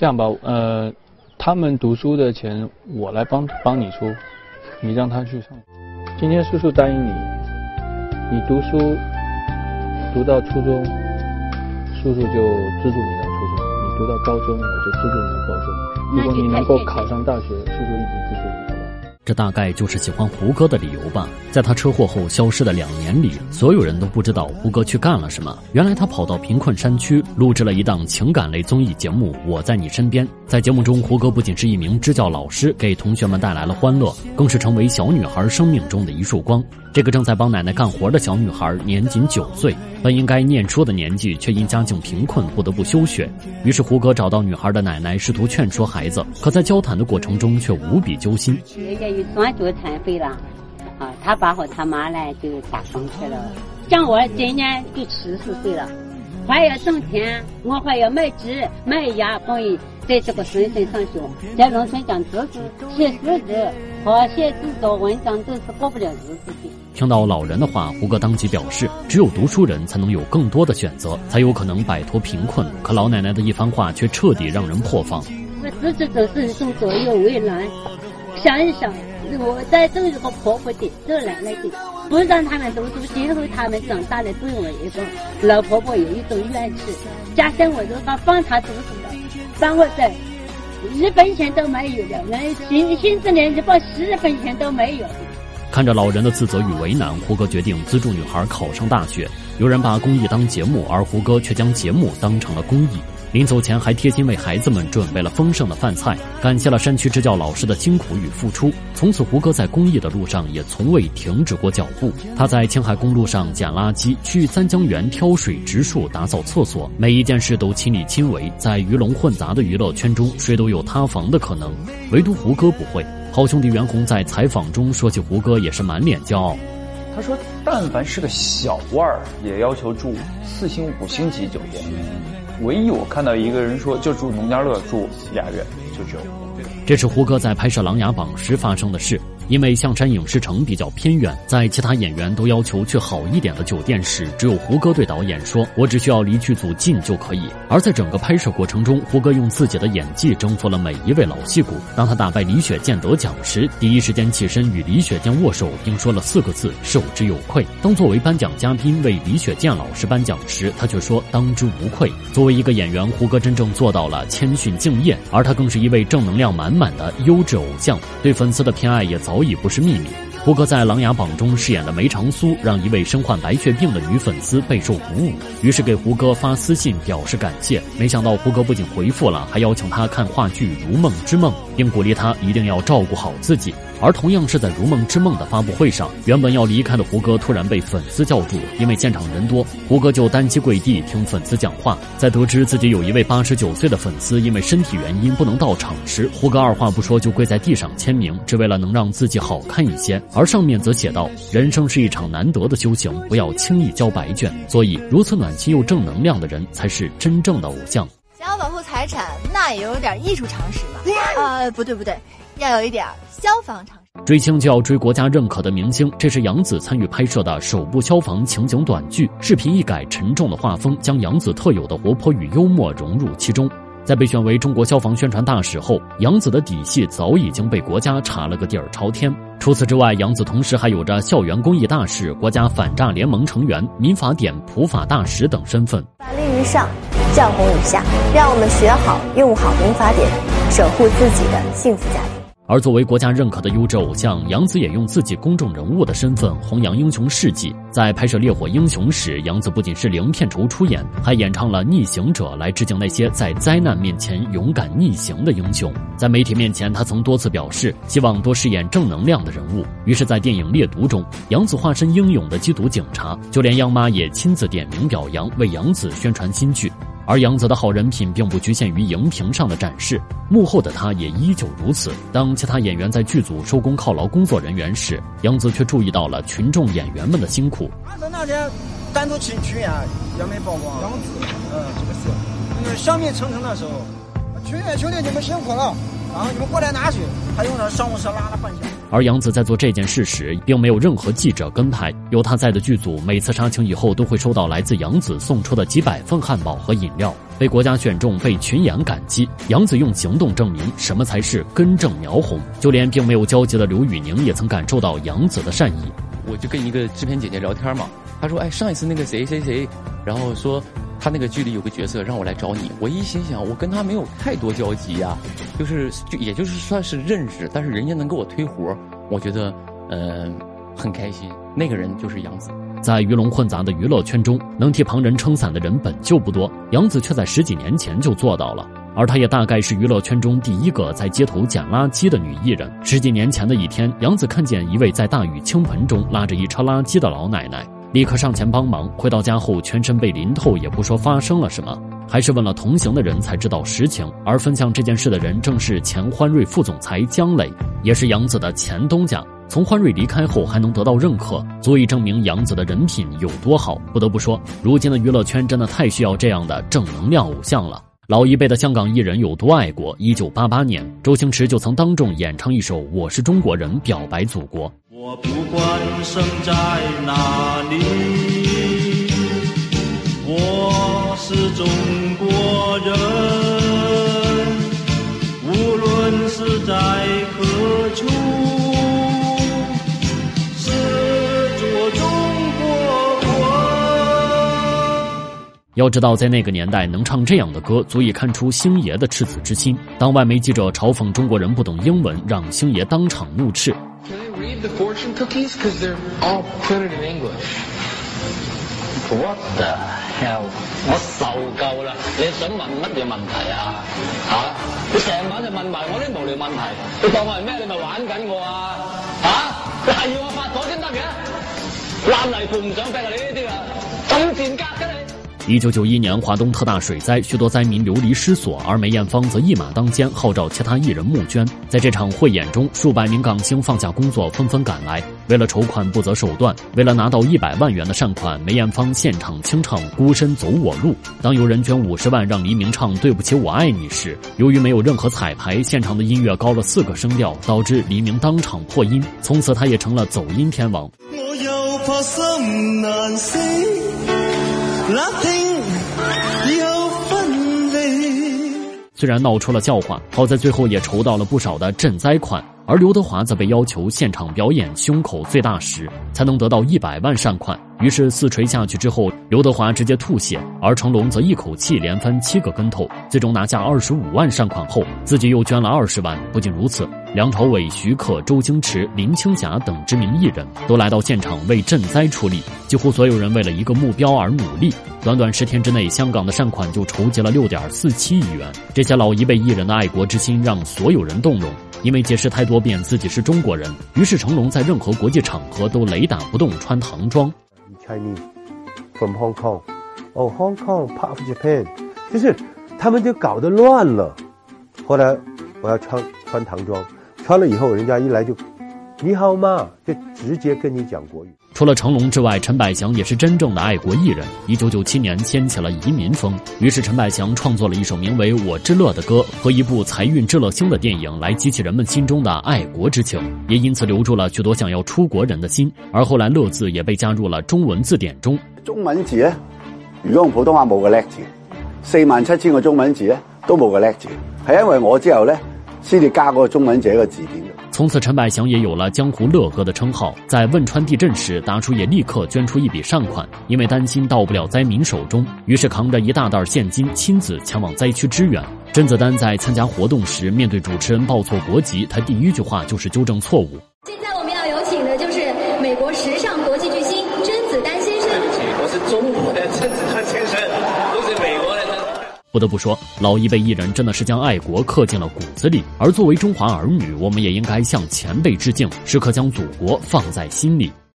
这样吧，呃，他们读书的钱我来帮帮你出，你让他去上。今天叔叔答应你，你读书读到初中，叔叔就资助你到初中；你读到高中，我就资助你到高中。如果你能够考上大学，叔叔一直资助。这大概就是喜欢胡歌的理由吧。在他车祸后消失的两年里，所有人都不知道胡歌去干了什么。原来他跑到贫困山区录制了一档情感类综艺节目《我在你身边》。在节目中，胡歌不仅是一名支教老师，给同学们带来了欢乐，更是成为小女孩生命中的一束光。这个正在帮奶奶干活的小女孩年仅九岁，本应该念书的年纪，却因家境贫困不得不休学。于是胡歌找到女孩的奶奶，试图劝说孩子，可在交谈的过程中却无比揪心。双脚残废了，啊，他爸和他妈呢就打工去了。像我今年就七十岁了，还要挣钱，我还要卖鸡卖鸭，帮在这个孙孙上学，在农村讲知识、写识字和写字做文章都是过不了日子的。听到老人的话，胡歌当即表示，只有读书人才能有更多的选择，才有可能摆脱贫困。可老奶奶的一番话却彻底让人破防。我自己就是一种左右为难，想一想，我在走一个婆婆的，走奶奶的，不让他们读书，今后他们长大了对我一个老婆婆有一种怨气。假设我如果帮他读书了，帮我这一分钱都没有的，连薪薪资连一包十分钱都没有。看着老人的自责与为难，胡歌决定资助女孩考上大学。有人把公益当节目，而胡歌却将节目当成了公益。临走前还贴心为孩子们准备了丰盛的饭菜，感谢了山区支教老师的辛苦与付出。从此，胡歌在公益的路上也从未停止过脚步。他在青海公路上捡垃圾，去三江源挑水植树、打扫厕所，每一件事都亲力亲为。在鱼龙混杂的娱乐圈中，谁都有塌房的可能，唯独胡歌不会。好兄弟袁弘在采访中说起胡歌，也是满脸骄傲。他说：“但凡是个小腕儿，也要求住四星五星级酒店。唯一我看到一个人说，就住农家乐，住俩月，就只有。”这是胡歌在拍摄《琅琊榜》时发生的事。因为象山影视城比较偏远，在其他演员都要求去好一点的酒店时，只有胡歌对导演说：“我只需要离剧组近就可以。”而在整个拍摄过程中，胡歌用自己的演技征服了每一位老戏骨。当他打败李雪健得奖时，第一时间起身与李雪健握手，并说了四个字：“受之有愧。”当作为颁奖嘉宾为李雪健老师颁奖时，他却说：“当之无愧。”作为一个演员，胡歌真正做到了谦逊敬业，而他更是一位正能量满满的优质偶像，对粉丝的偏爱也早。早已不是秘密。胡歌在《琅琊榜》中饰演的梅长苏，让一位身患白血病的女粉丝备受鼓舞，于是给胡歌发私信表示感谢。没想到胡歌不仅回复了，还邀请他看话剧《如梦之梦》，并鼓励他一定要照顾好自己。而同样是在《如梦之梦》的发布会上，原本要离开的胡歌突然被粉丝叫住，因为现场人多，胡歌就单膝跪地听粉丝讲话。在得知自己有一位八十九岁的粉丝因为身体原因不能到场时，胡歌二话不说就跪在地上签名，只为了能让自己好看一些。而上面则写道：“人生是一场难得的修行，不要轻易交白卷。”所以，如此暖心又正能量的人才是真正的偶像。想要保护财产，那也有点艺术常识嘛。呃，不对不对。要有一点消防常识。追星就要追国家认可的明星，这是杨紫参与拍摄的首部消防情景短剧。视频一改沉重的画风，将杨紫特有的活泼与幽默融入其中。在被选为中国消防宣传大使后，杨子的底细早已经被国家查了个底儿朝天。除此之外，杨子同时还有着校园公益大使、国家反诈联盟成员、民法典普法大使等身份。法律于上，教红于下，让我们学好、用好民法典，守护自己的幸福家庭。而作为国家认可的优质偶像，杨紫也用自己公众人物的身份弘扬英雄事迹。在拍摄《烈火英雄》时，杨紫不仅是零片酬出演，还演唱了《逆行者》来致敬那些在灾难面前勇敢逆行的英雄。在媒体面前，他曾多次表示希望多饰演正能量的人物。于是，在电影《烈毒》中，杨紫化身英勇的缉毒警察，就连央妈也亲自点名表扬，为杨紫宣传新剧。而杨紫的好人品并不局限于荧屏上的展示，幕后的她也依旧如此。当其他演员在剧组收工犒劳工作人员时，杨紫却注意到了群众演员们的辛苦。那天单独请群演也没曝光。杨紫，嗯，这个是，那个香蜜沉沉的时候，群演兄弟你们辛苦了，然后你们过来拿水，还用那商务车拉了半天。而杨紫在做这件事时，并没有任何记者跟拍。有她在的剧组，每次杀青以后，都会收到来自杨紫送出的几百份汉堡和饮料。被国家选中，被群演感激。杨紫用行动证明什么才是根正苗红。就连并没有交集的刘宇宁也曾感受到杨紫的善意。我就跟一个制片姐姐聊天嘛，她说：“哎，上一次那个谁谁谁，然后说他那个剧里有个角色让我来找你。”我一心想，我跟他没有太多交集呀，就是就也就是算是认识，但是人家能给我推活，我觉得嗯很开心。那个人就是杨紫。在鱼龙混杂的娱乐圈中，能替旁人撑伞的人本就不多，杨紫却在十几年前就做到了。而她也大概是娱乐圈中第一个在街头捡垃圾的女艺人。十几年前的一天，杨紫看见一位在大雨倾盆中拉着一车垃圾的老奶奶，立刻上前帮忙。回到家后，全身被淋透，也不说发生了什么，还是问了同行的人才知道实情。而分享这件事的人正是前欢瑞副总裁姜磊，也是杨紫的前东家。从欢瑞离开后还能得到认可，足以证明杨紫的人品有多好。不得不说，如今的娱乐圈真的太需要这样的正能量偶像了。老一辈的香港艺人有多爱国？一九八八年，周星驰就曾当众演唱一首《我是中国人》，表白祖国。我不管生在哪里，要知道，在那个年代能唱这样的歌，足以看出星爷的赤子之心。当外媒记者嘲讽中国人不懂英文，让星爷当场怒斥。What the hell？我受夠啦！你想問乜嘢問題啊？嚇！你成晚就問埋我啲無聊問題，你當我係咩？你咪玩緊我啊？嚇！你係要我發火先得嘅？爛泥扶唔上壁啊！你呢啲啊，咁賤格嘅你！一九九一年，华东特大水灾，许多灾民流离失所，而梅艳芳则一马当先，号召其他艺人募捐。在这场汇演中，数百名港星放下工作，纷纷赶来。为了筹款，不择手段。为了拿到一百万元的善款，梅艳芳现场清唱《孤身走我路》。当有人捐五十万让黎明唱《对不起我爱你》时，由于没有任何彩排，现场的音乐高了四个声调，导致黎明当场破音。从此，他也成了走音天王。我又怕心难虽然闹出了笑话，好在最后也筹到了不少的赈灾款。而刘德华则被要求现场表演胸口最大时，才能得到一百万善款。于是四锤下去之后，刘德华直接吐血，而成龙则一口气连翻七个跟头，最终拿下二十五万善款后，自己又捐了二十万。不仅如此，梁朝伟、徐克、周星驰、林青霞等知名艺人都来到现场为赈灾出力。几乎所有人为了一个目标而努力。短短十天之内，香港的善款就筹集了六点四七亿元。这些老一辈艺人的爱国之心让所有人动容。因为解释太多遍自己是中国人，于是成龙在任何国际场合都雷打不动穿唐装。Chinese from Hong Kong, oh Hong Kong part of Japan，就是他们就搞得乱了。后来我要穿穿唐装，穿了以后，人家一来就你好吗？就直接跟你讲国语。除了成龙之外，陈百祥也是真正的爱国艺人。一九九七年掀起了移民风，于是陈百祥创作了一首名为《我之乐》的歌和一部财运之乐星的电影，来激起人们心中的爱国之情，也因此留住了许多想要出国人的心。而后来“乐”字也被加入了中文字典中。中文字咧，如果用普通话冇个叻字，四万七千个中文字咧都冇个叻字，系因为我之后咧先至加嗰个中文字一个字典。从此，陈百祥也有了“江湖乐哥”的称号。在汶川地震时，达叔也立刻捐出一笔善款，因为担心到不了灾民手中，于是扛着一大袋现金，亲自前往灾区支援。甄子丹在参加活动时，面对主持人报错国籍，他第一句话就是纠正错误。现在我们要有请的就是美国时尚国际巨星甄子丹先生。对不起，我是中国的甄子丹先生。不得不说，老一辈艺人真的是将爱国刻进了骨子里。而作为中华儿女，我们也应该向前辈致敬，时刻将祖国放在心里。